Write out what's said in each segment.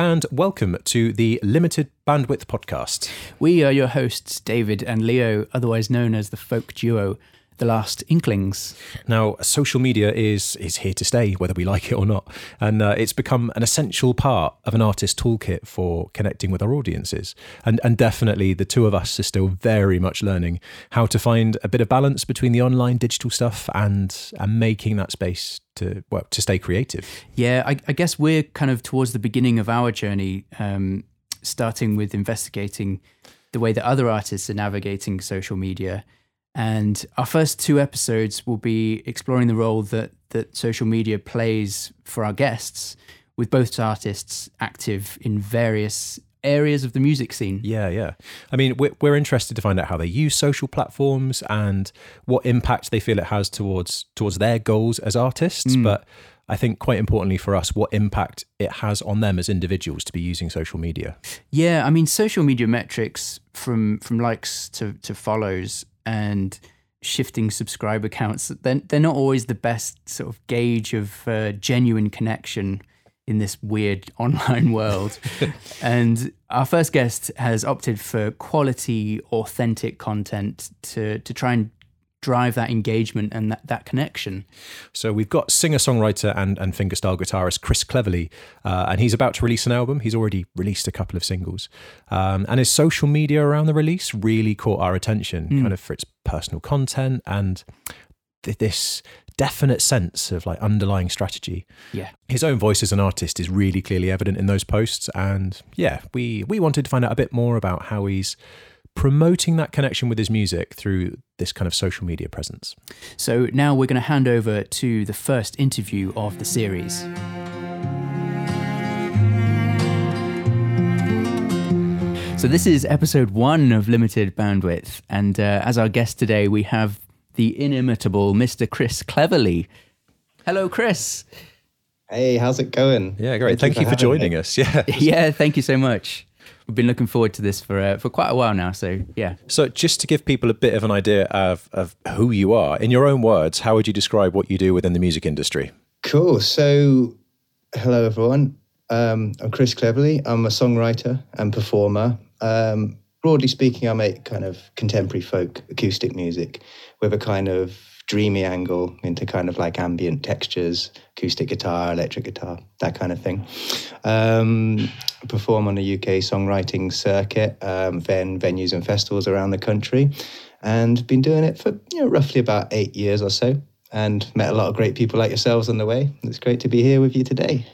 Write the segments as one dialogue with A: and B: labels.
A: and welcome to the Limited Bandwidth podcast.
B: We are your hosts, David and Leo, otherwise known as the folk duo the last inklings.
A: Now, social media is is here to stay, whether we like it or not, and uh, it's become an essential part of an artist's toolkit for connecting with our audiences. And and definitely, the two of us are still very much learning how to find a bit of balance between the online digital stuff and and making that space to well to stay creative.
B: Yeah, I, I guess we're kind of towards the beginning of our journey, um, starting with investigating the way that other artists are navigating social media and our first two episodes will be exploring the role that, that social media plays for our guests, with both artists active in various areas of the music scene.
A: Yeah, yeah. I mean, we're, we're interested to find out how they use social platforms and what impact they feel it has towards towards their goals as artists. Mm. But I think quite importantly for us, what impact it has on them as individuals to be using social media.
B: Yeah, I mean, social media metrics from from likes to to follows and shifting subscriber counts, they're, they're not always the best sort of gauge of uh, genuine connection in this weird online world. and our first guest has opted for quality, authentic content to, to try and drive that engagement and that, that connection.
A: So we've got singer-songwriter and, and fingerstyle guitarist Chris Cleverley, uh, and he's about to release an album. He's already released a couple of singles. Um, and his social media around the release really caught our attention, mm. kind of for its personal content and th- this definite sense of like underlying strategy.
B: Yeah.
A: His own voice as an artist is really clearly evident in those posts. And yeah, we we wanted to find out a bit more about how he's promoting that connection with his music through this kind of social media presence.
B: So now we're going to hand over to the first interview of the series. So this is episode one of Limited Bandwidth, and uh, as our guest today, we have the inimitable Mr. Chris Cleverley. Hello, Chris.
C: Hey, how's it going?
A: Yeah, great. Thank, thank you for, for joining me. us. Yeah,
B: yeah. Thank you so much we've been looking forward to this for uh, for quite a while now. So yeah.
A: So just to give people a bit of an idea of of who you are, in your own words, how would you describe what you do within the music industry?
C: Cool. So hello everyone. Um, I'm Chris Cleverley. I'm a songwriter and performer. Um, broadly speaking, I make kind of contemporary folk acoustic music with a kind of dreamy angle into kind of like ambient textures, acoustic guitar, electric guitar, that kind of thing. Um, perform on the UK songwriting circuit, um, then venues and festivals around the country, and been doing it for you know, roughly about eight years or so, and met a lot of great people like yourselves on the way. It's great to be here with you today.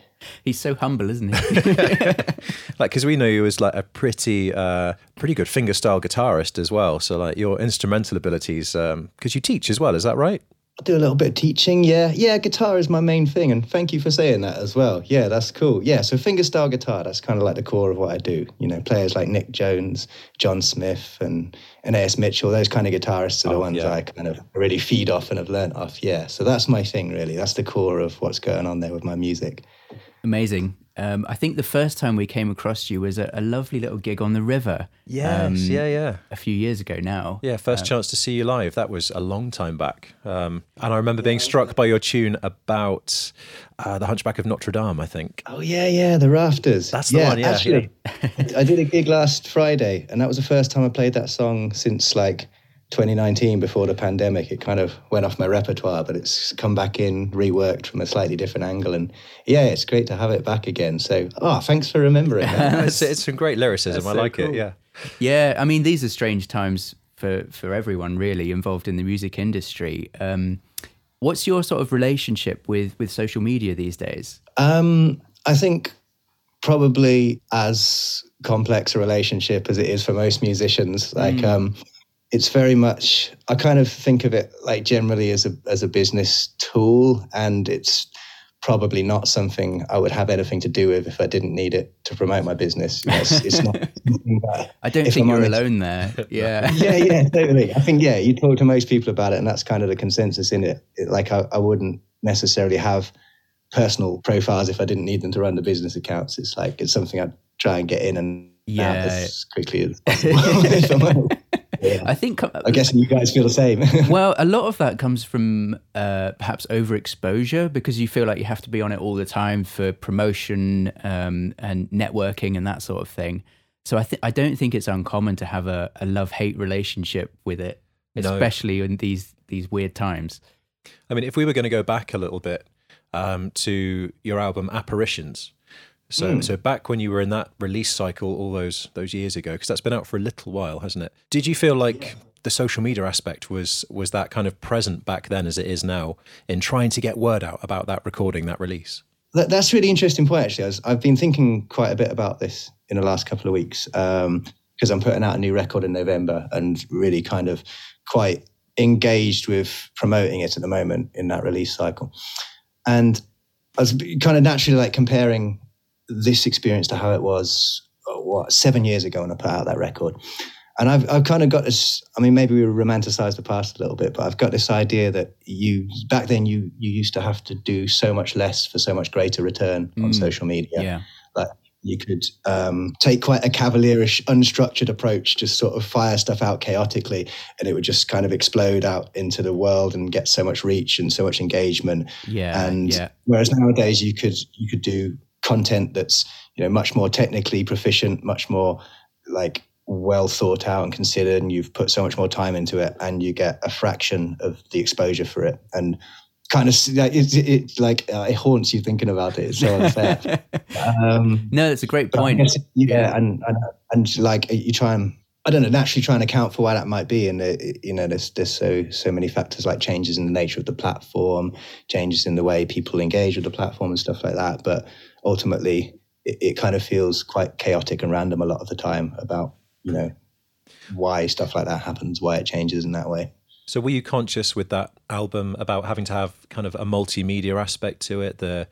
B: He's so humble, isn't he?
A: like, because we know you as like a pretty, uh, pretty good fingerstyle guitarist as well. So, like, your instrumental abilities, because um, you teach as well, is that right?
C: I do a little bit of teaching. Yeah, yeah. Guitar is my main thing, and thank you for saying that as well. Yeah, that's cool. Yeah, so fingerstyle guitar, that's kind of like the core of what I do. You know, players like Nick Jones, John Smith, and and A.S. Mitchell, those kind of guitarists are the oh, ones yeah. I kind of really feed off and have learnt off. Yeah, so that's my thing really. That's the core of what's going on there with my music.
B: Amazing. Um, I think the first time we came across you was a, a lovely little gig on the river.
A: Yes, um, yeah, yeah.
B: A few years ago now.
A: Yeah, first um, chance to see you live. That was a long time back. Um, and I remember being struck by your tune about uh, the Hunchback of Notre Dame. I think.
C: Oh yeah, yeah, the Rafters.
A: That's the
C: yeah,
A: one. Yeah,
C: actually, yeah. I did a gig last Friday, and that was the first time I played that song since like 2019 before the pandemic it kind of went off my repertoire but it's come back in reworked from a slightly different angle. And yeah it's great to have it back again. So oh thanks for remembering
A: it's, it's, some great lyricism. That's i so like cool. it yeah.
B: Yeah i mean these are strange times for for everyone really involved in the music industry. Um, what's your sort of relationship with with social media these days?
C: Um, i think probably as complex a relationship as it is for most musicians like mm. um, it's very much I kind of think of it like generally as a as a business tool and it's probably not something I would have anything to do with if I didn't need it to promote my business. You know, it's, it's, not.
B: I don't think I'm you're honest, alone there. Yeah.
C: yeah, yeah, totally. I think yeah, you talk to most people about it, and that's kind of the consensus in it. it like I, I wouldn't necessarily have personal profiles if I didn't need them to run the business accounts. It's like it's something I'd try and get in and
B: yeah.
C: as quickly as possible. Yeah.
B: I think uh,
C: I guess you guys feel the same.
B: well, a lot of that comes from uh, perhaps overexposure because you feel like you have to be on it all the time for promotion um, and networking and that sort of thing. So I think I don't think it's uncommon to have a, a love hate relationship with it,
A: No.
B: especially in these these weird times.
A: I mean, if we were going to go back a little bit um, to your album Apparitions, so hmm. so back when you were in that release cycle all those those years ago, because that's been out for a little while, hasn't it? Did you feel like the social media aspect was was that kind of present back then as it is now in trying to get word out about that recording, that release?
C: That, that's a really interesting point, actually. I was, I've been thinking quite a bit about this in the last couple of weeks um, because I'm putting out a new record in November and really kind of quite engaged with promoting it at the moment in that release cycle. And I was kind of naturally like comparing this experience to how it was, uh, what, seven years ago when I put out that record. And I've, I've kind of got this. I mean, maybe we romanticize the past a little bit, but I've got this idea that you back then you you used to have to do so much less for so much greater return on
B: Mm.
C: social media.
B: Yeah.
C: Like you could um, take quite a cavalierish, unstructured approach, just sort of fire stuff out chaotically, and it would just kind of explode out into the world and get so much reach and so much engagement.
B: Yeah.
C: and
B: yeah.
C: whereas nowadays you could you could do content that's you know much more technically proficient, much more like well thought out and considered, and you've put so much more time into it, and you get a fraction of the exposure for it, and kind of it, it, it like uh, it haunts you thinking about it. It's so unfair. um,
B: no, that's a great point.
C: guess, yeah,
B: Yeah.
C: and, and and like you try and I don't know, naturally try and account for why that might be, and uh, you know, there's there's so so many factors like changes in the nature of the platform, changes in the way people engage with the platform and stuff like that. But ultimately, it, it kind of feels quite chaotic and random a lot of the time about you know why stuff like that happens, why it changes in that way.
A: So were you conscious with that album about having to have kind of a multimedia aspect to it, the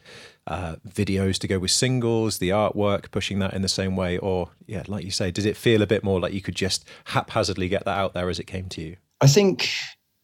A: uh, videos to go with singles, the artwork, pushing that in the same way, or yeah, like you say, did it feel a bit more like you could just haphazardly get that out there as it came to you?
C: I think,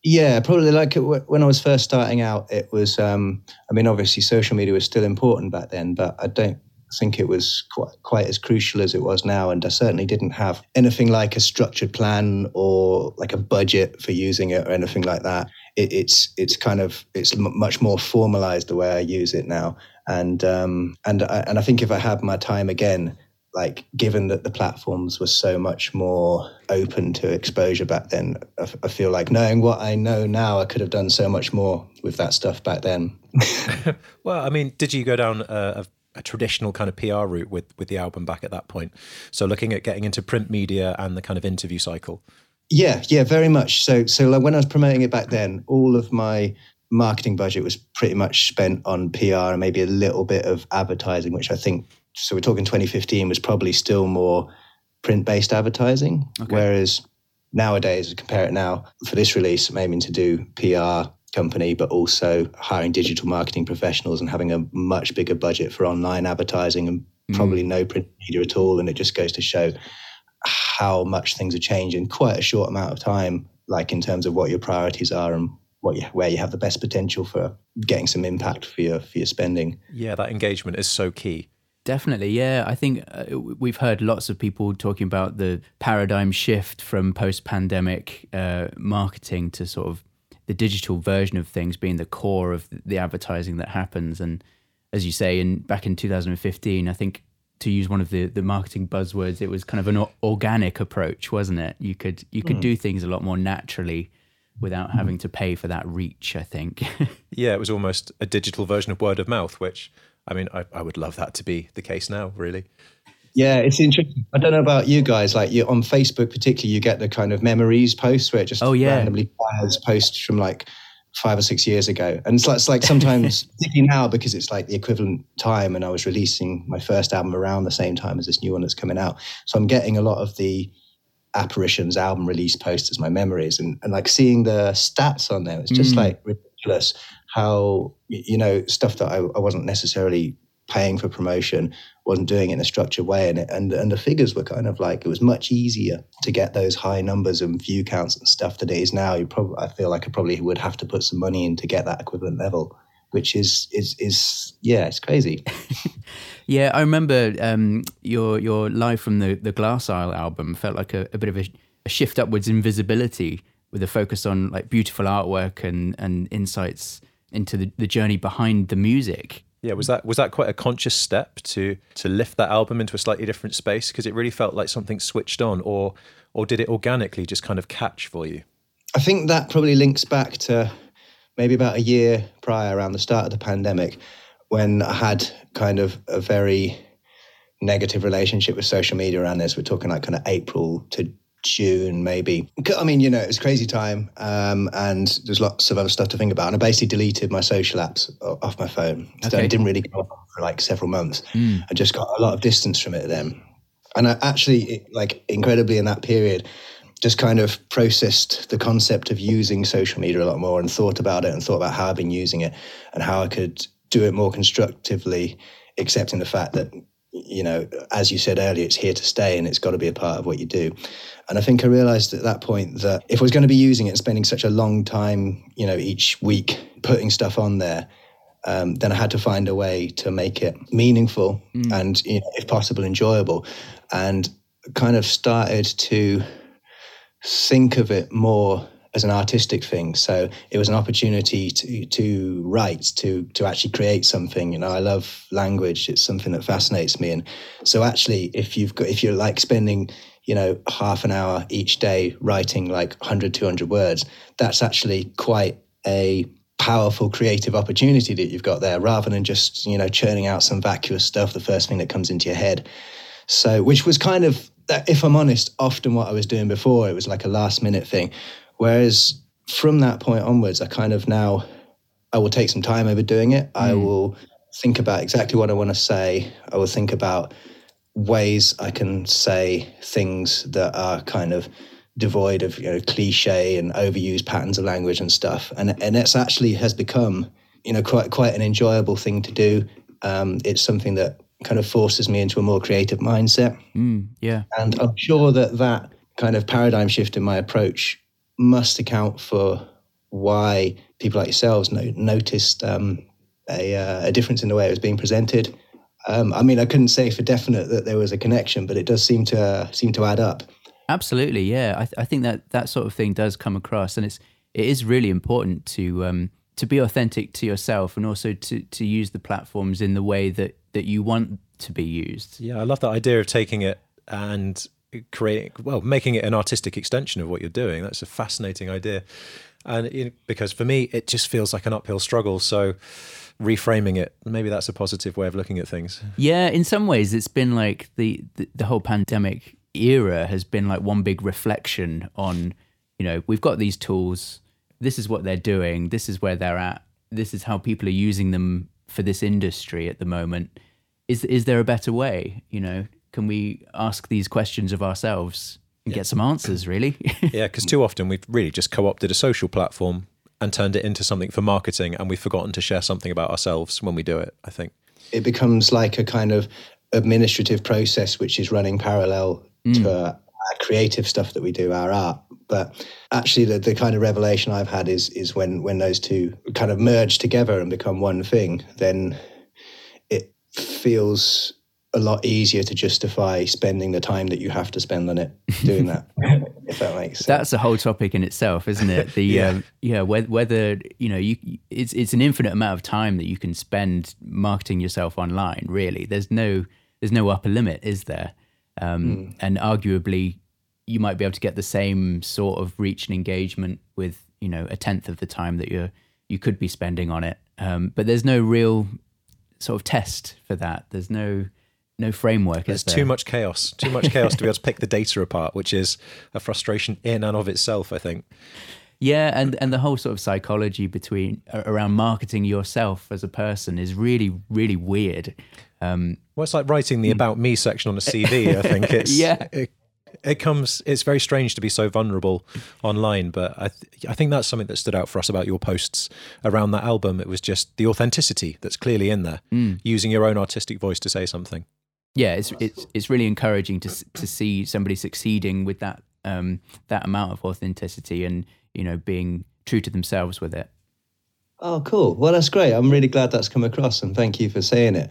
C: yeah, probably like when I was first starting out, it was, um, I mean, obviously social media was still important back then, but I don't think it was quite, quite as crucial as it was now. And I certainly didn't have anything like a structured plan or like a budget for using it or anything like that. It, it's, it's kind of, it's m- much more formalized the way I use it now. And, um, and, I, and I think if I had my time again, like given that the platforms were so much more open to exposure back then I, f- I feel like knowing what i know now i could have done so much more with that stuff back then
A: Well, I mean, did you go down a, a, a traditional kind of PR route with with the album back at that point? So looking at getting into print media and the kind of interview cycle.
C: yeah yeah very much so so like when i was promoting it back then all of my marketing budget was pretty much spent on pr and maybe a little bit of advertising which i think so we're talking 2015 was probably still more print based advertising
B: Okay.
C: whereas nowadays compare it now for this release i'm aiming to do pr company but also hiring digital marketing professionals and having a much bigger budget for online advertising and hmm. probably no print media at all and it just goes to show how much things have changed in quite a short amount of time like in terms of what your priorities are and what you, where you have the best potential for getting some impact for your for your spending
A: Yeah, that engagement is so key.
B: Definitely, yeah. I think uh, we've heard lots of people talking about the paradigm shift from post-pandemic uh, marketing to sort of the digital version of things being the core of the advertising that happens. And as you say, in back in 2015, I think to use one of the the marketing buzzwords, it was kind of an o- organic approach, wasn't it? You could you could do things a lot more naturally without having to pay for that reach. I think.
A: Yeah, it was almost a digital version of word of mouth, which I mean, I, I would love that to be the case now, really.
C: yeah it's interesting i don't know about you guys like you on facebook particularly you get the kind of memories posts where it just
B: Oh, yeah.
C: randomly fires posts from like five or six years ago and it's like, it's like sometimes particularly now because it's like the equivalent time and i was releasing my first album around the same time as this new one that's coming out so i'm getting a lot of the apparitions album release posts as my memories and, and like seeing the stats on there it's just
B: Mm.
C: like ridiculous how you know stuff that I, I wasn't necessarily paying for promotion wasn't doing it in a structured way and and and the figures were kind of like it was much easier to get those high numbers and view counts and stuff than it is now. You probably I feel like I probably would have to put some money in to get that equivalent level which is is is yeah it's crazy.
B: Yeah, I remember um, your your live from the the Glass Isle album felt like a, a bit of a, a shift upwards in visibility with a focus on like beautiful artwork and and insights into the, the journey behind the music.
A: Yeah, was that was that quite a conscious step to to lift that album into a slightly different space because it really felt like something switched on, or or did it organically just kind of catch for you?
C: I think that probably links back to maybe about a year prior, around the start of the pandemic, when I had kind of a very negative relationship with social media around this. We're talking like kind of April to June, maybe. I mean, you know, it was crazy time, um, and there's lots of other stuff to think about. And I basically deleted my social apps off my phone. So okay. I didn't really go on for like several months. Mm. I just got a lot of distance from it then. And I actually, like, incredibly in that period, just kind of processed the concept of using social media a lot more and thought about it and thought about how I've been using it and how I could do it more constructively, accepting the fact that you know, as you said earlier, it's here to stay and it's got to be a part of what you do. And I think I realized at that point that if I was going to be using it and spending such a long time, you know, each week putting stuff on there, um, then I had to find a way to make it meaningful mm. and, you know, if possible, enjoyable. And kind of started to think of it more as an artistic thing. So it was an opportunity to to write, to to actually create something. You know, I love language. It's something that fascinates me. And so actually if you've got if you're like spending, you know, half an hour each day writing like 100, 200 words, that's actually quite a powerful creative opportunity that you've got there rather than just, you know, churning out some vacuous stuff, the first thing that comes into your head. So, which was kind of, if I'm honest, often what I was doing before, it was like a last minute thing. Whereas from that point onwards, I kind of now I will take some time over doing it. Mm. I will think about exactly what I want to say. I will think about ways I can say things that are kind of devoid of you know cliche and overused patterns of language and stuff. And and it's actually has become you know quite quite an enjoyable thing to do. Um, it's something that kind of forces me into a more creative mindset.
B: Mm, yeah,
C: and I'm sure that that kind of paradigm shift in my approach must account for why people like yourselves no, noticed um, a, uh, a, difference in the way it was being presented. Um, I mean, I couldn't say for definite that there was a connection, but it does seem to uh, seem to add up.
B: Absolutely, yeah. I, th- I, think that that sort of thing does come across, and it's it is really important to um, to be authentic to yourself, and also to to use the platforms in the way that that you want to be used.
A: Yeah, I love that idea of taking it and creating well making it an artistic extension of what you're doing. That's a fascinating idea. And it, because for me it just feels like an uphill struggle. So reframing it maybe that's a positive way of looking at things.
B: Yeah in some ways it's been like the the, the whole pandemic era has been like one big reflection on you know we've got these tools. This is what they're doing. This is where they're at. This is how people are using them for this industry at the moment. Is is there a better way you know can we ask these questions of ourselves and yeah. get some answers really
A: yeah because too often we've really just co-opted a social platform and turned it into something for marketing and we've forgotten to share something about ourselves when we do it i think
C: it becomes like a kind of administrative process which is running parallel mm. to our, our creative stuff that we do our art but actually the, the kind of revelation i've had is is when when those two kind of merge together and become one thing then it feels a lot easier to justify spending the time that you have to spend on it doing that. if that makes sense.
B: That's a whole topic in itself, isn't it? The yeah, um, yeah whether, whether you know you it's it's an infinite amount of time that you can spend marketing yourself online. Really, there's no there's no upper limit, is there? Um, mm. And arguably, you might be able to get the same sort of reach and engagement with you know a tenth of the time that you're you could be spending on it. Um, but there's no real sort of test for that. There's no no framework.
A: There's
B: there?
A: too much chaos, too much chaos to be able to pick the data apart, which is a frustration in and of itself. I think.
B: Yeah, and and the whole sort of psychology between around marketing yourself as a person is really really weird. Um,
A: well, it's like writing the hmm. about me section on a CV. I think it's
B: yeah.
A: It, it comes it's very strange to be so vulnerable online but I, th- I think that's something that stood out for us about your posts around that album it was just the authenticity that's clearly in there mm. using your own artistic voice to say something
B: yeah, it's it's it's really encouraging to to see somebody succeeding with that um, that amount of authenticity and you know being true to themselves with it.
C: Oh, cool. Well, that's great. I'm really glad that's come across, and thank you for saying it.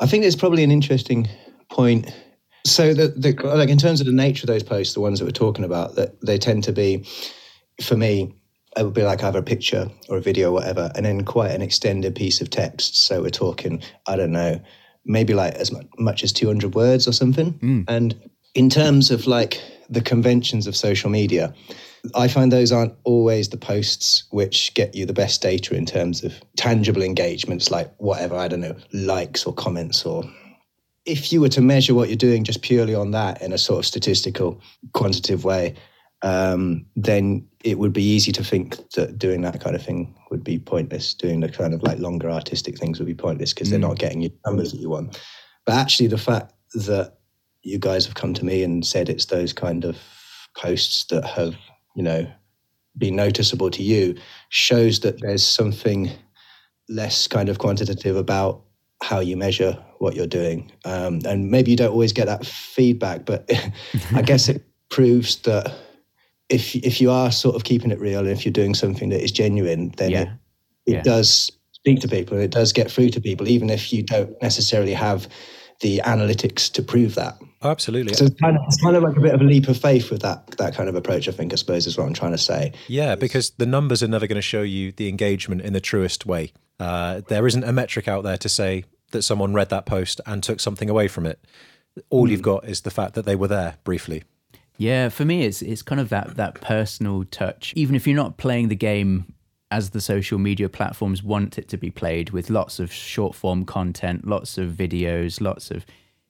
C: I think it's probably an interesting point So the, the like in terms of the nature of those posts, the ones that we're talking about, that they tend to be, for me, it would be like either a picture or a video or whatever, and then quite an extended piece of text. So we're talking, I don't know, maybe like as much as 200 words or something. Mm. And in terms of like the conventions of social media, I find those aren't always the posts which get you the best data in terms of tangible engagements, like whatever, I don't know, likes or comments or if you were to measure what you're doing just purely on that in a sort of statistical, quantitative way, um, then it would be easy to think that doing that kind of thing would be pointless. Doing the kind of like longer artistic things would be pointless because mm. they're not getting you numbers that you want. But actually, the fact that you guys have come to me and said it's those kind of posts that have, you know, been noticeable to you shows that there's something less kind of quantitative about how you measure what you're doing. Um, and maybe you don't always get that feedback, but I guess it proves that if if you are sort of keeping it real and if you're doing something that is genuine, then yeah. it, it yeah. does speak to people and it does get through to people, even if you don't necessarily have the analytics to prove that.
A: Oh, absolutely.
C: So it's kind, of, it's kind of like a bit of a leap of faith with that that kind of approach. I think, I suppose, is what I'm trying to say.
A: Yeah, because the numbers are never going to show you the engagement in the truest way. Uh, there isn't a metric out there to say that someone read that post and took something away from it. All mm. you've got is the fact that they were there briefly.
B: Yeah, for me, it's it's kind of that that personal touch. Even if you're not playing the game as the social media platforms want it to be played, with lots of short form content, lots of videos, lots of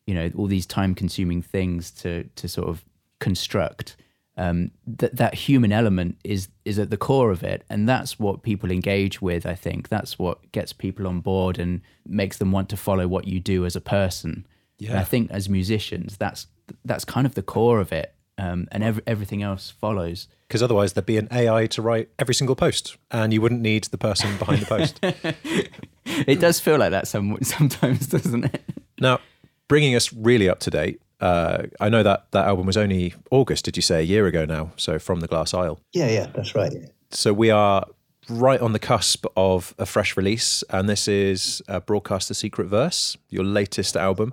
B: you know all these time consuming things to to sort of construct. Um, that that human element is is at the core of it, and that's what people engage with. I think that's what gets people on board and makes them want to follow what you do as a person. Yeah. And I think as musicians, that's that's kind of the core of it, um, and every, everything else follows.
A: Because otherwise, there'd be an AI to write every single post, and you wouldn't need the person behind the post.
B: it does feel like that some, sometimes, doesn't it?
A: Now, bringing us really up to date, uh, I know that that album was only August, did you say, a year ago now? So from the Glass Isle.
C: Yeah, yeah, that's right.
A: So we are right on the cusp of a fresh release, and this is uh, Broadcast the Secret Verse, your latest album.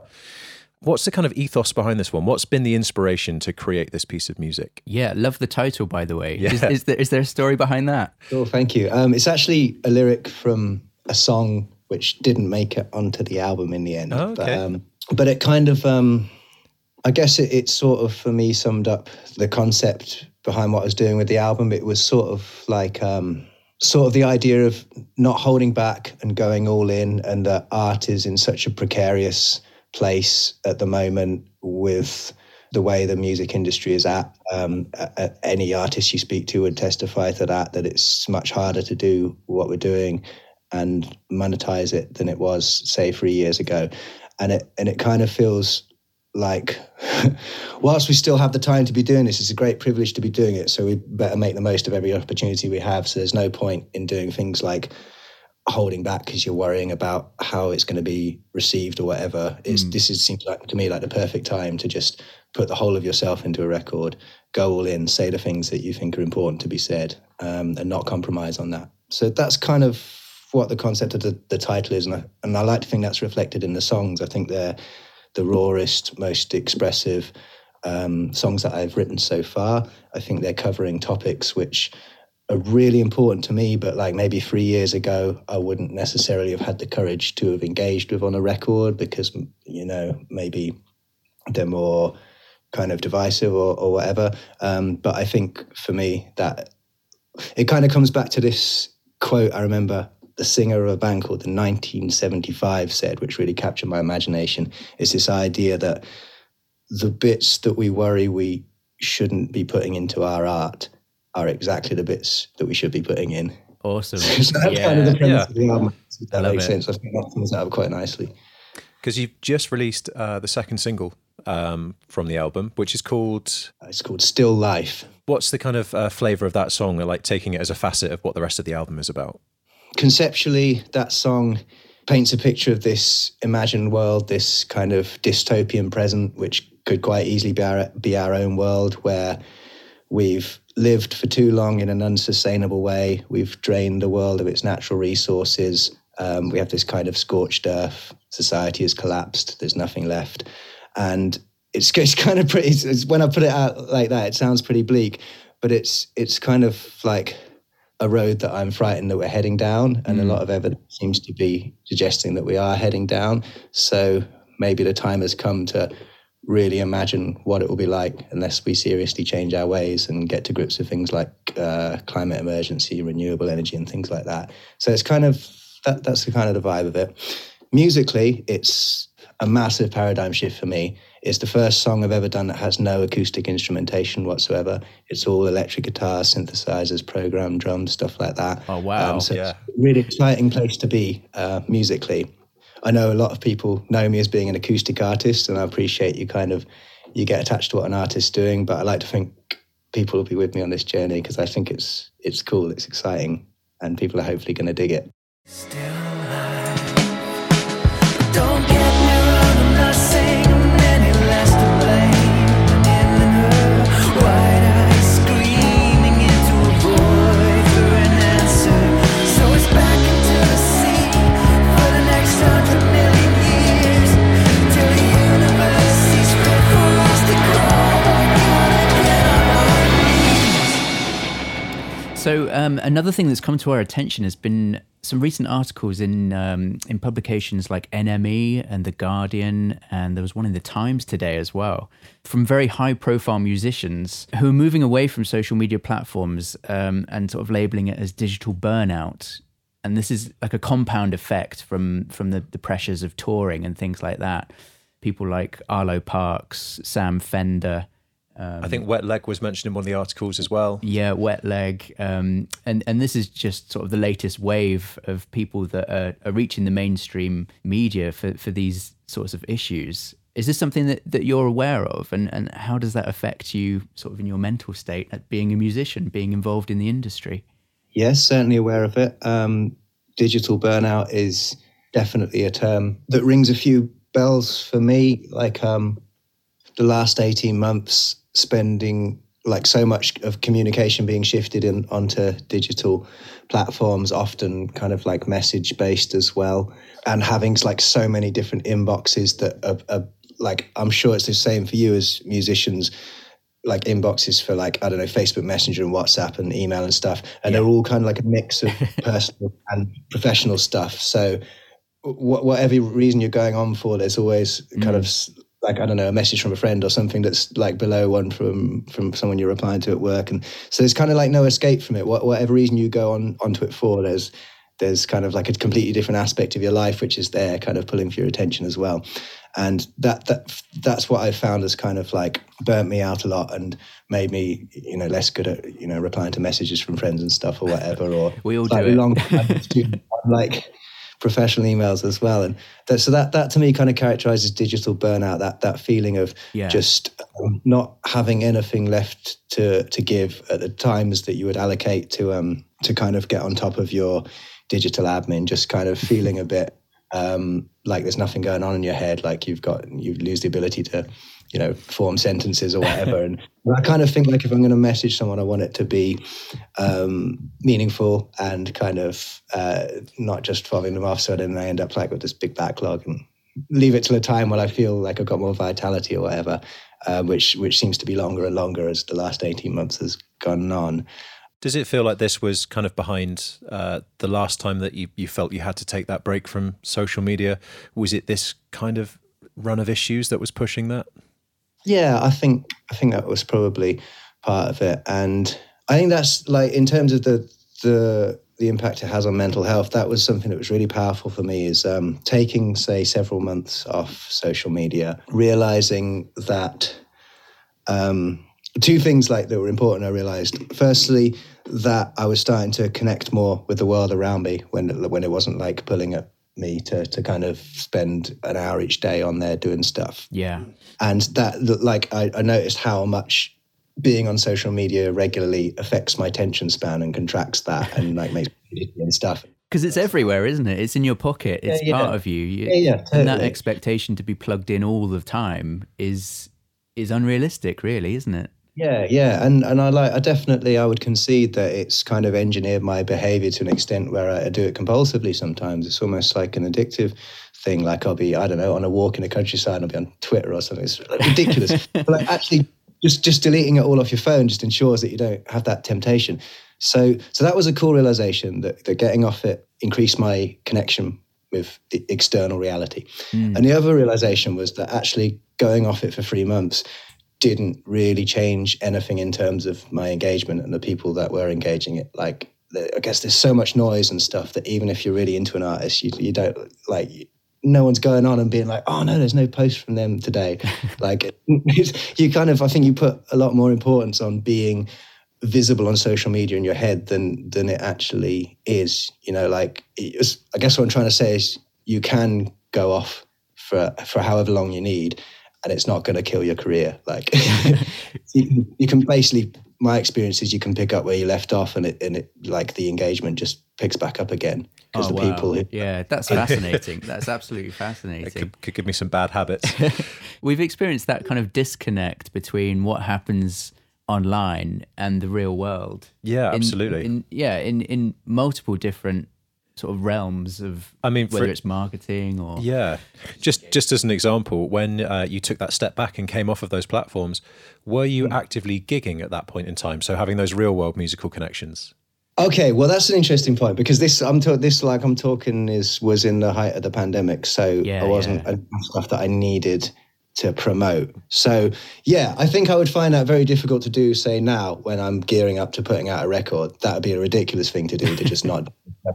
A: What's the kind of ethos behind this one? What's been the inspiration to create this piece of music?
B: Yeah, love the title, by the way. Yeah. Is, is, there, is there a story behind that?
C: Oh, thank you. Um, it's actually a lyric from a song which didn't make it onto the album in the end. Oh, okay. But, um, but it kind of, um, I guess it, it sort of, for me, summed up the concept behind what I was doing with the album. It was sort of like, um, sort of the idea of not holding back and going all in, and that art is in such a precarious place at the moment with the way the music industry is at. Um, any artist you speak to would testify to that, that it's much harder to do what we're doing and monetize it than it was, say, three years ago. And it, and it kind of feels like whilst we still have the time to be doing this, it's a great privilege to be doing it. So we better make the most of every opportunity we have. So there's no point in doing things like holding back because you're worrying about how it's going to be received or whatever. Is mm. this is seems like to me like the perfect time to just put the whole of yourself into a record, go all in, say the things that you think are important to be said, um, and not compromise on that. So that's kind of what the concept of the, the title is, and I, and I like to think that's reflected in the songs. I think they're the rawest, most expressive um, songs that I've written so far. I think they're covering topics which are really important to me, but like maybe three years ago, I wouldn't necessarily have had the courage to have engaged with on a record because, you know, maybe they're more kind of divisive or, or whatever. Um, but I think for me, that it kind of comes back to this quote I remember the singer of a band called the 1975 said, which really captured my imagination. It's this idea that the bits that we worry we shouldn't be putting into our art are exactly the bits that we should be putting in.
B: Awesome.
C: so that's yeah. kind of the premise yeah. of the album. That makes it. sense. I think that sums it up quite nicely.
A: Because you've just released uh, the second single um, from the album, which is called.
C: Uh, it's called Still Life.
A: What's the kind of uh, flavor of that song? Like taking it as a facet of what the rest of the album is about?
C: Conceptually, that song paints a picture of this imagined world, this kind of dystopian present, which could quite easily be our, be our own world, where we've lived for too long in an unsustainable way. We've drained the world of its natural resources. Um, we have this kind of scorched earth. Society has collapsed. There's nothing left. And it's it's kind of pretty. It's, when I put it out like that, it sounds pretty bleak, but it's it's kind of like a road that I'm frightened that we're heading down, and mm. a lot of evidence seems to be suggesting that we are heading down. So maybe the time has come to really imagine what it will be like unless we seriously change our ways and get to grips with things like uh, climate emergency, renewable energy, and things like that. So it's kind of that, that's the kind of the vibe of it. Musically, it's a massive paradigm shift for me. It's the first song I've ever done that has no acoustic instrumentation whatsoever. It's all electric guitar, synthesizers, programmed drums, stuff like that.
B: Oh wow! Um,
C: so yeah. really exciting place to be uh, musically. I know a lot of people know me as being an acoustic artist, and I appreciate you kind of you get attached to what an artist's doing. But I like to think people will be with me on this journey because I think it's it's cool, it's exciting, and people are hopefully going to dig it. Still
B: So um, another thing that's come to our attention has been some recent articles in um, in publications like NME and The Guardian, and there was one in the Times today as well, from very high profile musicians who are moving away from social media platforms um, and sort of labeling it as digital burnout. And this is like a compound effect from from the, the pressures of touring and things like that. People like Arlo Parks, Sam Fender,
A: um, I think wet leg was mentioned in one of the articles as well.
B: Yeah, wet leg, um, and and this is just sort of the latest wave of people that are, are, reaching the mainstream media for for these sorts of issues. Is this something that, that you're aware of, and and how does that affect you, sort of in your mental state, at being a musician, being involved in the industry?
C: Yes, certainly aware of it. Um, digital burnout is definitely a term that rings a few bells for me. Like um, the last eighteen months spending like so much of communication being shifted in onto digital platforms often kind of like message based as well and having like so many different inboxes that are, are, like i'm sure it's the same for you as musicians like inboxes for like i don't know facebook messenger and whatsapp and email and stuff and yeah. they're all kind of like a mix of personal and professional stuff so whatever reason you're going on for there's always kind mm. of like I don't know a message from a friend or something that's like below one from from someone you're replying to at work, and so there's kind of like no escape from it. What, whatever reason you go on onto it for, there's there's kind of like a completely different aspect of your life which is there, kind of pulling for your attention as well. And that that that's what I found has kind of like burnt me out a lot and made me you know less good at you know replying to messages from friends and stuff or whatever. Or
B: we all do it. Long
C: like professional emails as well. And that, so that that to me kind of characterizes digital burnout. That that feeling of yeah. just um, not having anything left to to give at the times that you would allocate to um to kind of get on top of your digital admin. Just kind of feeling a bit um, like there's nothing going on in your head. Like you've got you lose the ability to you know, form sentences or whatever. and I kind of think like if I'm going to message someone, I want it to be um, meaningful and kind of uh, not just following them off. So then I end up like with this big backlog and leave it till a time when I feel like I've got more vitality or whatever, uh, which which seems to be longer and longer as the last 18 months has gone on.
A: Does it feel like this was kind of behind uh, the last time that you, you felt you had to take that break from social media? Was it this kind of run of issues that was pushing that?
C: Yeah, I think I think that was probably part of it, and I think that's like in terms of the the the impact it has on mental health. That was something that was really powerful for me. Is um, taking say several months off social media, realizing that. Um, two things like that were important i realized firstly that i was starting to connect more with the world around me when when it wasn't like pulling at me to to kind of spend an hour each day on there doing stuff
B: yeah
C: and that like I, I noticed how much being on social media regularly affects my attention span and contracts that and like makes and stuff
B: because it's everywhere isn't it it's in your pocket it's yeah, yeah. part of you, you
C: yeah, yeah totally.
B: and that expectation to be plugged in all the time is is unrealistic really isn't it
C: yeah, yeah, and and I like I definitely I would concede that it's kind of engineered my behaviour to an extent where I do it compulsively. Sometimes it's almost like an addictive thing. Like I'll be, I don't know, on a walk in the countryside, and I'll be on Twitter or something. It's ridiculous. but like actually, just just deleting it all off your phone just ensures that you don't have that temptation. So so that was a cool realization that, that getting off it increased my connection with the external reality. Mm. And the other realization was that actually going off it for three months didn't really change anything in terms of my engagement and the people that were engaging it. Like I guess there's so much noise and stuff that even if you're really into an artist, you, you don't like no one's going on and being like, oh no, there's no post from them today. like you kind of, I think you put a lot more importance on being visible on social media in your head than than it actually is. You know, like I guess what I'm trying to say is you can go off for for however long you need, and it's not going to kill your career. Like you, you can basically my experience is you can pick up where you left off and it and it like the engagement just picks back up again because oh, the wow. people who,
B: yeah that's fascinating. That's absolutely fascinating. It
A: could, could give me some bad habits.
B: We've experienced that kind of disconnect between what happens online and the real world.
A: Yeah in, absolutely.
B: in, yeah in in multiple different sort of realms of I mean whether for, it's marketing or
A: yeah just just as an example when uh, you took that step back and came off of those platforms were you mm. actively gigging at that point in time so having those real world musical connections
C: okay well that's an interesting point because this I'm to, this like I'm talking is was in the height of the pandemic so yeah, I wasn't yeah. stuff that I needed to promote. So yeah, I think I would find that very difficult to do. Say now, when I'm gearing up to putting out a record, that would be a ridiculous thing to do to just not.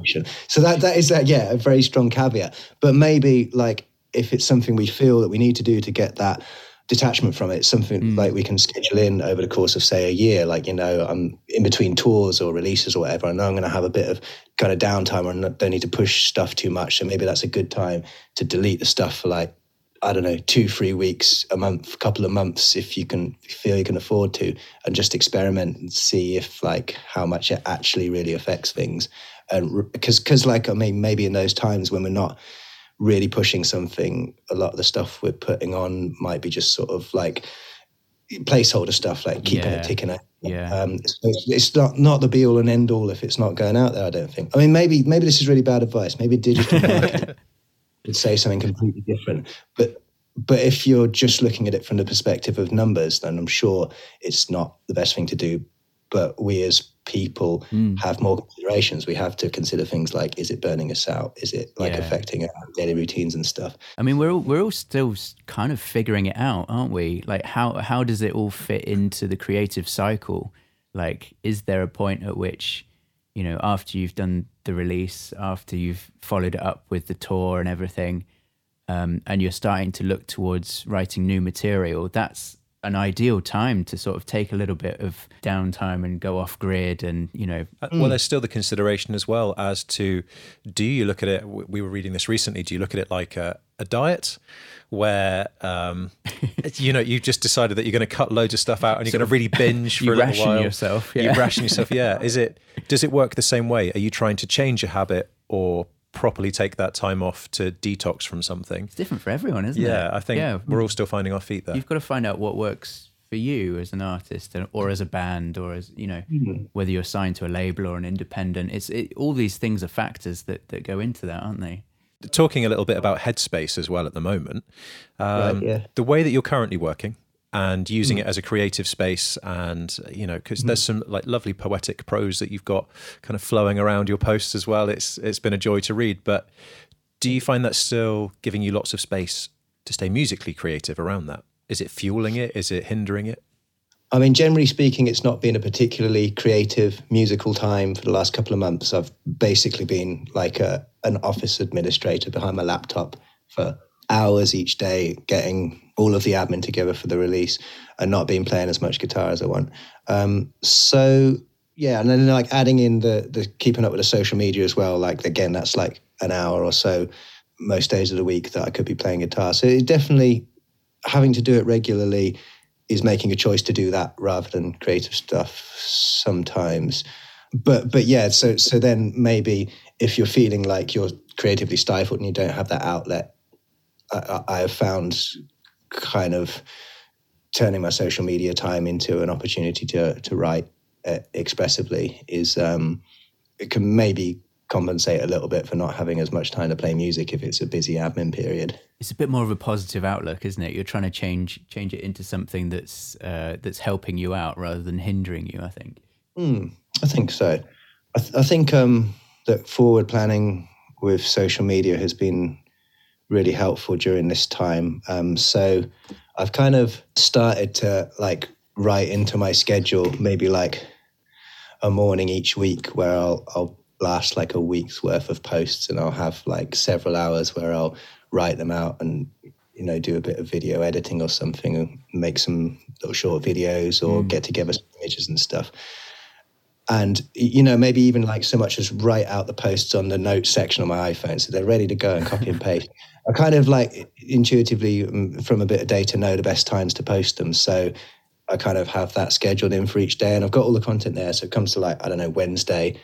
C: so that that is that yeah, a very strong caveat. But maybe like if it's something we feel that we need to do to get that detachment from it, something mm. like we can schedule in over the course of say a year. Like you know, I'm in between tours or releases or whatever. I know I'm going to have a bit of kind of downtime or don't need to push stuff too much. So maybe that's a good time to delete the stuff for like I don't know, two, three weeks, a month, a couple of months, if you can feel you can afford to, and just experiment and see if like how much it actually really affects things. And because, because like I mean, maybe in those times when we're not really pushing something, a lot of the stuff we're putting on might be just sort of like placeholder stuff, like keeping yeah. it ticking out.
B: Yeah. Um,
C: it's, it's, not not the be all and end all if it's not going out there. I don't think. I mean, maybe maybe this is really bad advice. Maybe digital say something completely different. But but if you're just looking at it from the perspective of numbers, then I'm sure it's not the best thing to do. But we as people mm. have more considerations. We have to consider things like: is it burning us out? Is it like yeah. affecting our daily routines and stuff?
B: I mean, we're all, we're all still kind of figuring it out, aren't we? Like, how how does it all fit into the creative cycle? Like, is there a point at which you know, after you've done the release, after you've followed it up with the tour and everything, um, and you're starting to look towards writing new material, that's an ideal time to sort of take a little bit of downtime and go off grid and you know.
A: Uh, well there's still the consideration as well as to do you look at it we were reading this recently do you look at it like a, a diet where um, you know you've just decided that you're going to cut loads of stuff out and you're going to really binge for a little while.
B: yourself.
A: Yeah. You ration yourself. Yeah. Is it? Does it work the same way? Are you trying to change a habit or properly take that time off to detox from something?
B: It's different for everyone, isn't
A: yeah,
B: it?
A: Yeah. I think yeah. we're all still finding our feet there.
B: You've got to find out what works for you as an artist or as a band or as you know mm-hmm. whether you're signed to a label or an independent it's it, all these things are factors that that go into that aren't they
A: talking a little bit about headspace as well at the moment um, right, yeah. the way that you're currently working and using mm. it as a creative space and you know because mm. there's some like lovely poetic prose that you've got kind of flowing around your posts as well it's it's been a joy to read but do you find that still giving you lots of space to stay musically creative around that is it fueling it is it hindering it
C: I mean, generally speaking, it's not been a particularly creative musical time for the last couple of months. I've basically been like a, an office administrator behind my laptop for hours each day, getting all of the admin together for the release and not being playing as much guitar as I want. Um, so yeah, and then like adding in the the keeping up with the social media as well. Like again, that's like an hour or so most days of the week that I could be playing guitar. So it definitely having to do it regularly is making a choice to do that rather than creative stuff sometimes. But but yeah, so so then maybe if you're feeling like you're creatively stifled and you don't have that outlet, I, I have found kind of turning my social media time into an opportunity to to write uh, expressively is um, it can maybe compensate a little bit for not having as much time to play music if it's a busy admin period.
B: It's a bit more of a positive outlook, isn't it? You're trying to change change it into something that's uh, that's helping you out rather than hindering you. I think.
C: Mm, I think so. I, th- I think um, that forward planning with social media has been really helpful during this time. Um, so I've kind of started to like write into my schedule maybe like a morning each week where I'll I'll blast like a week's worth of posts and I'll have like several hours where I'll write them out and you know do a bit of video editing or something and make some little short videos or mm. get together some images and stuff and you know maybe even like so much as write out the posts on the notes section on my iphone so they're ready to go and copy and paste. I kind of like intuitively mm, from a bit of data know the best times to post them. So i kind of have that scheduled in for each day and i've got all the content there. So it comes to like i don't know wednesday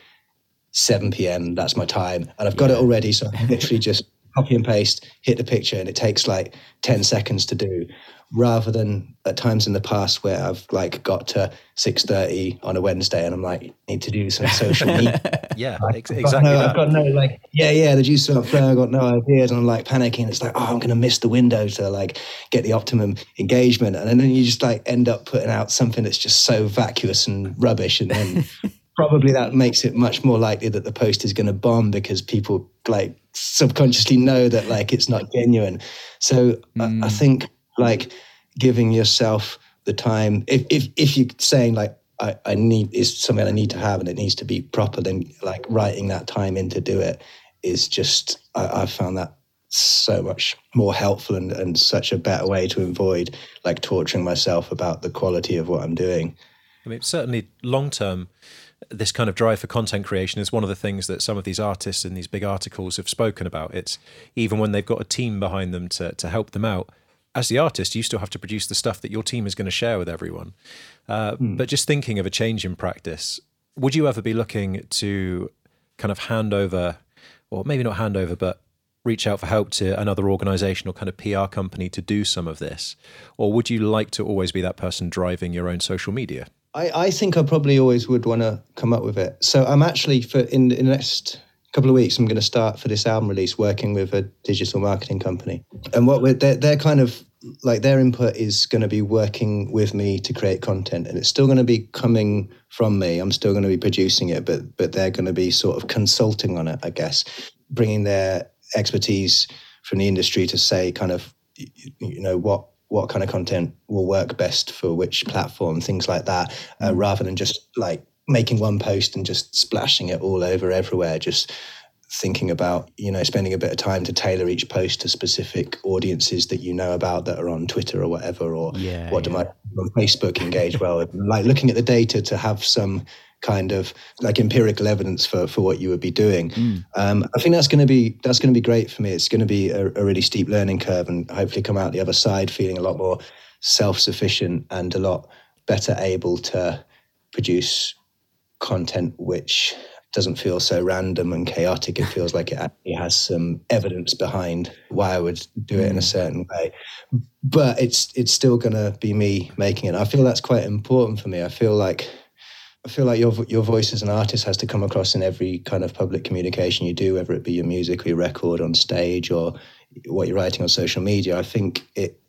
C: 7 p.m that's my time. And i've got yeah. it already so i literally just copy and paste hit the picture and it takes like 10 seconds to do rather than at times in the past where I've like got to six thirty on a Wednesday and I'm like need to do some social media.
A: yeah, exactly.
C: No, I've got no like yeah yeah the juice up uh, there. I've got no ideas and I'm like panicking. It's like oh I'm gonna miss the window to like get the optimum engagement and then you just like end up putting out something that's just so vacuous and rubbish and then. probably that makes it much more likely that the post is going to bomb because people like subconsciously know that like it's not genuine. So mm. I, I hmm. think like giving yourself the time if if, if you're saying like I, I need is something I need to have and it needs to be proper, then like writing that time in to do it is just I, I've found that so much more helpful and, and such a better way to avoid like torturing myself about the quality of what I'm doing.
A: I mean, certainly long term, this kind of drive for content creation is one of the things that some of these artists in these big articles have spoken about. It's even when they've got a team behind them to, to help them out, as the artist, you still have to produce the stuff that your team is going to share with everyone. Uh, mm. But just thinking of a change in practice, would you ever be looking to kind of hand over, or maybe not hand over, but reach out for help to another organization or kind of PR company to do some of this? Or would you like to always be that person driving your own social media?
C: I, I think I probably always would want to come up with it. So I'm actually for in, in the next couple of weeks, I'm going to start for this album release working with a digital marketing company. And what we're, they're, they're kind of like their input is going to be working with me to create content and it's still going to be coming from me i'm still going to be producing it but but they're going to be sort of consulting on it i guess bringing their expertise from the industry to say kind of you know what what kind of content will work best for which platform things like that uh, mm. rather than just like making one post and just splashing it all over everywhere just thinking about you know spending a bit of time to tailor each post to specific audiences that you know about that are on twitter or whatever or
B: yeah,
C: what
B: yeah.
C: do my on facebook engage well like looking at the data to have some kind of like empirical evidence for for what you would be doing mm. um, i think that's going to be that's going to be great for me it's going to be a, a really steep learning curve and hopefully come out the other side feeling a lot more self-sufficient and a lot better able to produce content which doesn't feel so random and chaotic. It feels like it actually has some evidence behind why I would do it in a mm. certain way. But it's it's still going to be me making it. I feel that's quite important for me. I feel like I feel like your your voice as an artist has to come across in every kind of public communication you do, whether it be your music or your record on stage or what you're writing on social media. I think it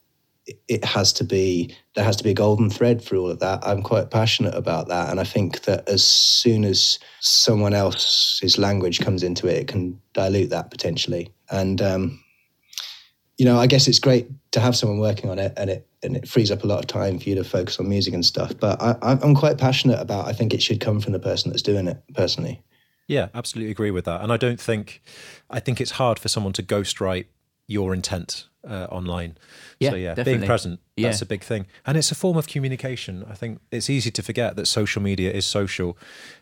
C: it has to be there has to be a golden thread through all of that. I'm quite passionate about that, and I think that as soon as someone else's language comes into it, it can dilute that potentially. And um, you know, I guess it's great to have someone working on it, and it and it frees up a lot of time for you to focus on music and stuff. But I, I'm quite passionate about. I think it should come from the person that's doing it personally.
A: Yeah, absolutely agree with that. And I don't think, I think it's hard for someone to ghostwrite your intent uh, online.
B: Yeah,
A: so yeah,
B: definitely.
A: being present,
B: yeah.
A: that's a big thing. And it's a form of communication. I think it's easy to forget that social media is social.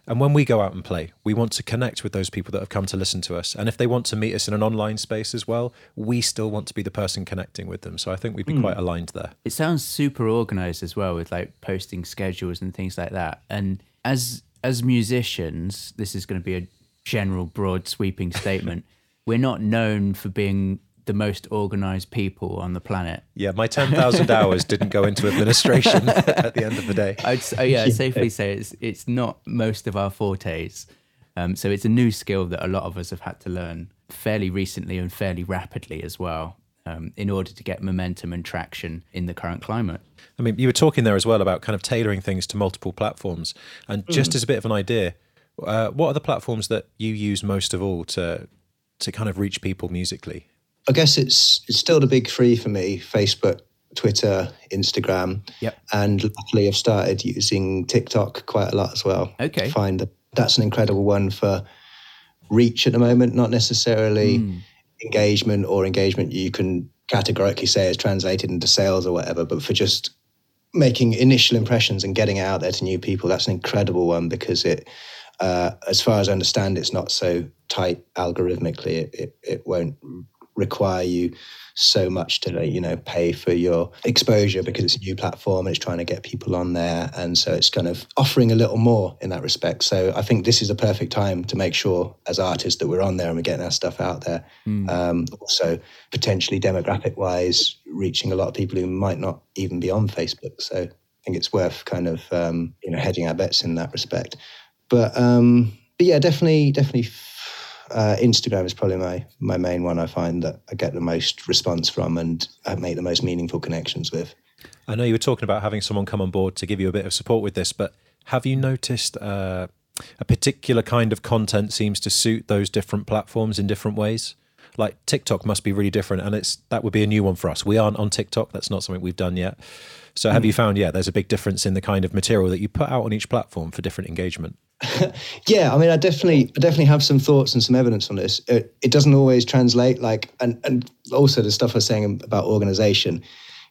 A: And when we go out and play, we want to connect with those people that have come to listen to us. And if they want to meet us in an online space as well, we still want to be the person connecting with them. So I think we'd be mm. quite aligned there.
B: It sounds super organized as well with like posting schedules and things like that. And as as musicians, this is going to be a general broad sweeping statement. We're not known for being the most organized people on the planet.
A: Yeah, my 10,000 hours didn't go into administration at the end of the day.
B: I'd, oh yeah, I'd safely say it's it's not most of our fortes. Um, so it's a new skill that a lot of us have had to learn fairly recently and fairly rapidly as well. Um, in order to get momentum and traction in the current climate.
A: I mean, you were talking there as well about kind of tailoring things to multiple platforms. And just mm. as a bit of an idea, uh, what are the platforms that you use most of all to to kind of reach people musically?
C: I guess it's it's still the big three for me: Facebook, Twitter, Instagram.
B: Yep.
C: And luckily, I've started using TikTok quite a lot as well.
B: Okay.
C: Find that that's an incredible one for reach at the moment, not necessarily mm. engagement or engagement you can categorically say is translated into sales or whatever, but for just making initial impressions and getting out there to new people, that's an incredible one because it uh, as far as I understand, it's not so tight algorithmically. It, it, it won't require you so much to you know pay for your exposure because it's a new platform and it's trying to get people on there and so it's kind of offering a little more in that respect so i think this is a perfect time to make sure as artists that we're on there and we're getting our stuff out there mm. um, also potentially demographic wise reaching a lot of people who might not even be on facebook so i think it's worth kind of um, you know hedging our bets in that respect but um, but yeah, definitely, definitely. Uh, Instagram is probably my my main one. I find that I get the most response from and I make the most meaningful connections with.
A: I know you were talking about having someone come on board to give you a bit of support with this, but have you noticed uh, a particular kind of content seems to suit those different platforms in different ways? Like TikTok must be really different, and it's that would be a new one for us. We aren't on TikTok; that's not something we've done yet. So, have mm. you found, yeah, there's a big difference in the kind of material that you put out on each platform for different engagement?
C: yeah, I mean, I definitely, I definitely have some thoughts and some evidence on this. It, it, doesn't always translate, like, and and also the stuff I was saying about organization.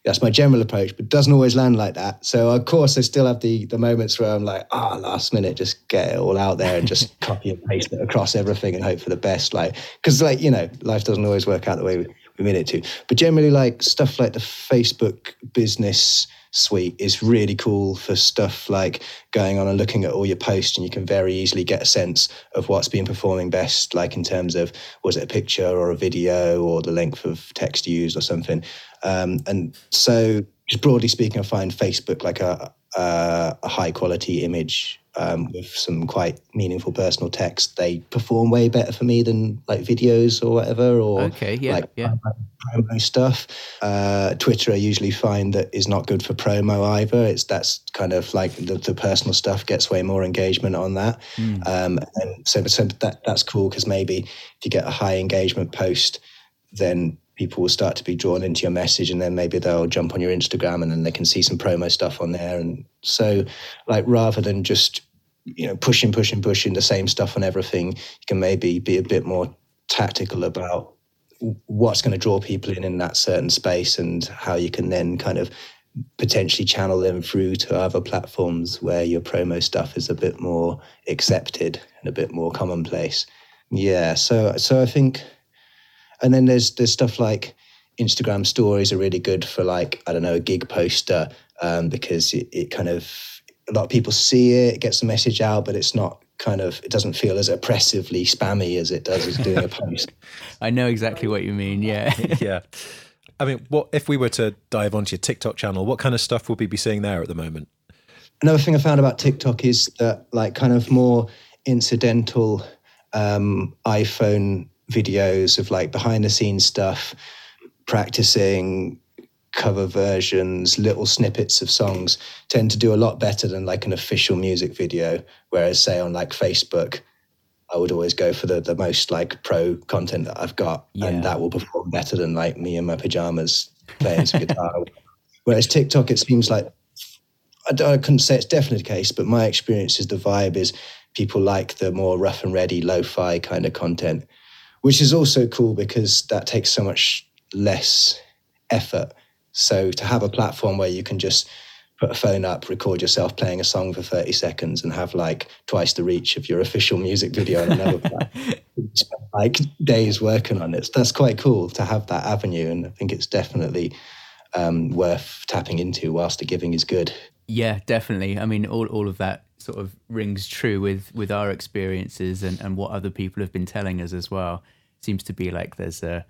C: That's my general approach, but doesn't always land like that. So of course, I still have the the moments where I'm like, ah, oh, last minute, just get it all out there and just copy and paste it across everything and hope for the best. Like, because like you know, life doesn't always work out the way we, we mean it to. But generally, like stuff like the Facebook business suite is really cool for stuff like going on and looking at all your posts and you can very easily get a sense of what's been performing best like in terms of was it a picture or a video or the length of text used or something. Um, and so just broadly speaking i find facebook like a, a, a high quality image um, with some quite meaningful personal text, they perform way better for me than like videos or whatever, or
B: okay, yeah,
C: like
B: yeah.
C: promo stuff. Uh, Twitter, I usually find that is not good for promo either. It's that's kind of like the, the personal stuff gets way more engagement on that, mm. um, and so, so that that's cool because maybe if you get a high engagement post, then people will start to be drawn into your message and then maybe they'll jump on your Instagram and then they can see some promo stuff on there. And so like rather than just, you know, pushing, pushing, pushing the same stuff on everything, you can maybe be a bit more tactical about what's going to draw people in in that certain space and how you can then kind of potentially channel them through to other platforms where your promo stuff is a bit more accepted and a bit more commonplace. Yeah, so so I think and then there's there's stuff like Instagram stories are really good for like I don't know a gig poster um, because it, it kind of a lot of people see it, it gets the message out, but it's not kind of it doesn't feel as oppressively spammy as it does as doing a post.
B: I know exactly what you mean. Yeah,
A: yeah. I mean, what if we were to dive onto your TikTok channel? What kind of stuff would we be seeing there at the moment?
C: Another thing I found about TikTok is that like kind of more incidental um, iPhone videos of like behind the scenes stuff, practicing cover versions, little snippets of songs tend to do a lot better than like an official music video. Whereas, say, on like Facebook, I would always go for the, the most like pro content that I've got, yeah. and that will perform better than like me in my pajamas playing some guitar. Whereas TikTok, it seems like I, I couldn't say it's definitely the case, but my experience is the vibe is people like the more rough and ready, lo-fi kind of content which is also cool because that takes so much less effort. So to have a platform where you can just put a phone up, record yourself playing a song for 30 seconds and have like twice the reach of your official music video on another platform. like days working on it. That's quite cool to have that avenue. And I think it's definitely um, worth tapping into whilst the giving is good.
B: Yeah, definitely. I mean, all, all of that sort of rings true with with our experiences and, and what other people have been telling us as well. seems to be like there's a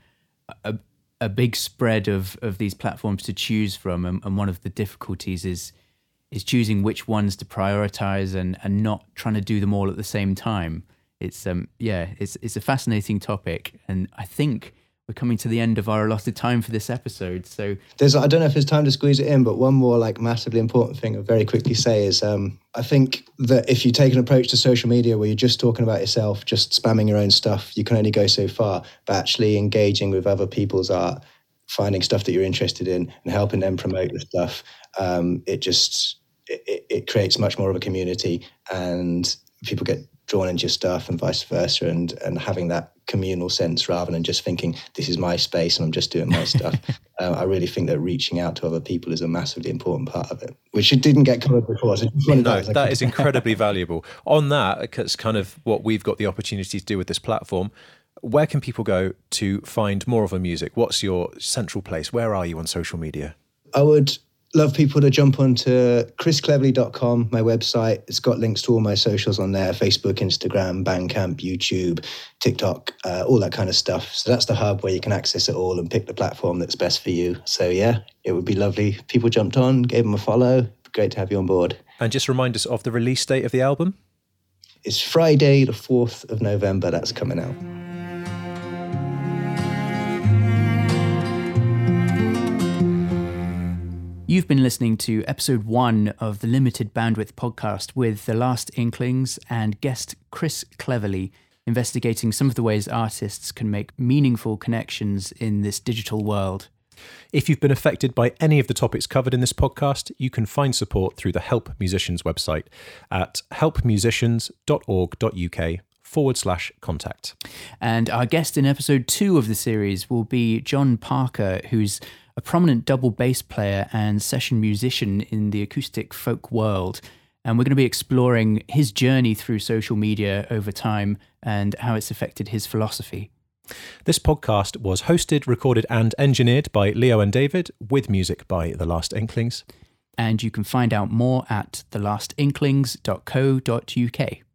B: a, a big spread of of these platforms to choose from, and, and one of the difficulties is is choosing which ones to prioritize and and not trying to do them all at the same time. it's um yeah, it's it's a fascinating topic, and I think we're coming to the end of our allotted time for this episode. So
C: there's I don't know if there's time to squeeze it in, but one more like massively important thing I'll very quickly say is um, I think that if you take an approach to social media where you're just talking about yourself, just spamming your own stuff, you can only go so far. But actually engaging with other people's art, finding stuff that you're interested in, and helping them promote the stuff, um, it just it, it creates much more of a community and people get drawn into your stuff and vice versa and and having that communal sense rather than just thinking this is my space and i'm just doing my stuff. Uh, i really think that reaching out to other people is a massively important part of it which it didn't get covered before so
A: no, that, that is incredibly valuable. On that it's kind of what we've got the opportunity to do with this platform. Where can people go to find more of a music? What's your central place? Where are you on social media?
C: I would love people to jump onto chriscleverley.com, my website. It's got links to all my socials on there Facebook, Instagram, Bandcamp, YouTube, TikTok, uh, all that kind of stuff. So that's the hub where you can access it all and pick the platform that's best for you. So, yeah, it would be lovely. People jumped on, gave them a follow. Great to have you on board.
A: And just remind us of the release date of the album.
C: It's Friday, the 4th of November. That's coming out.
B: Been listening to episode one of the Limited Bandwidth podcast with The Last Inklings and guest Chris Cleverley, investigating some of the ways artists can make meaningful connections in this digital world.
A: If you've been affected by any of the topics covered in this podcast, you can find support through the Help Musicians website at helpmusicians.org.uk forward slash contact.
B: And our guest in episode two of the series will be John Parker, who's a prominent double bass player and session musician in the acoustic folk world. And we're going to be exploring his journey through social media over time and how it's affected his philosophy.
A: This podcast was hosted, recorded, and engineered by Leo and David, with music by The Last Inklings.
B: And you can find out more at thelastinklings.co.uk.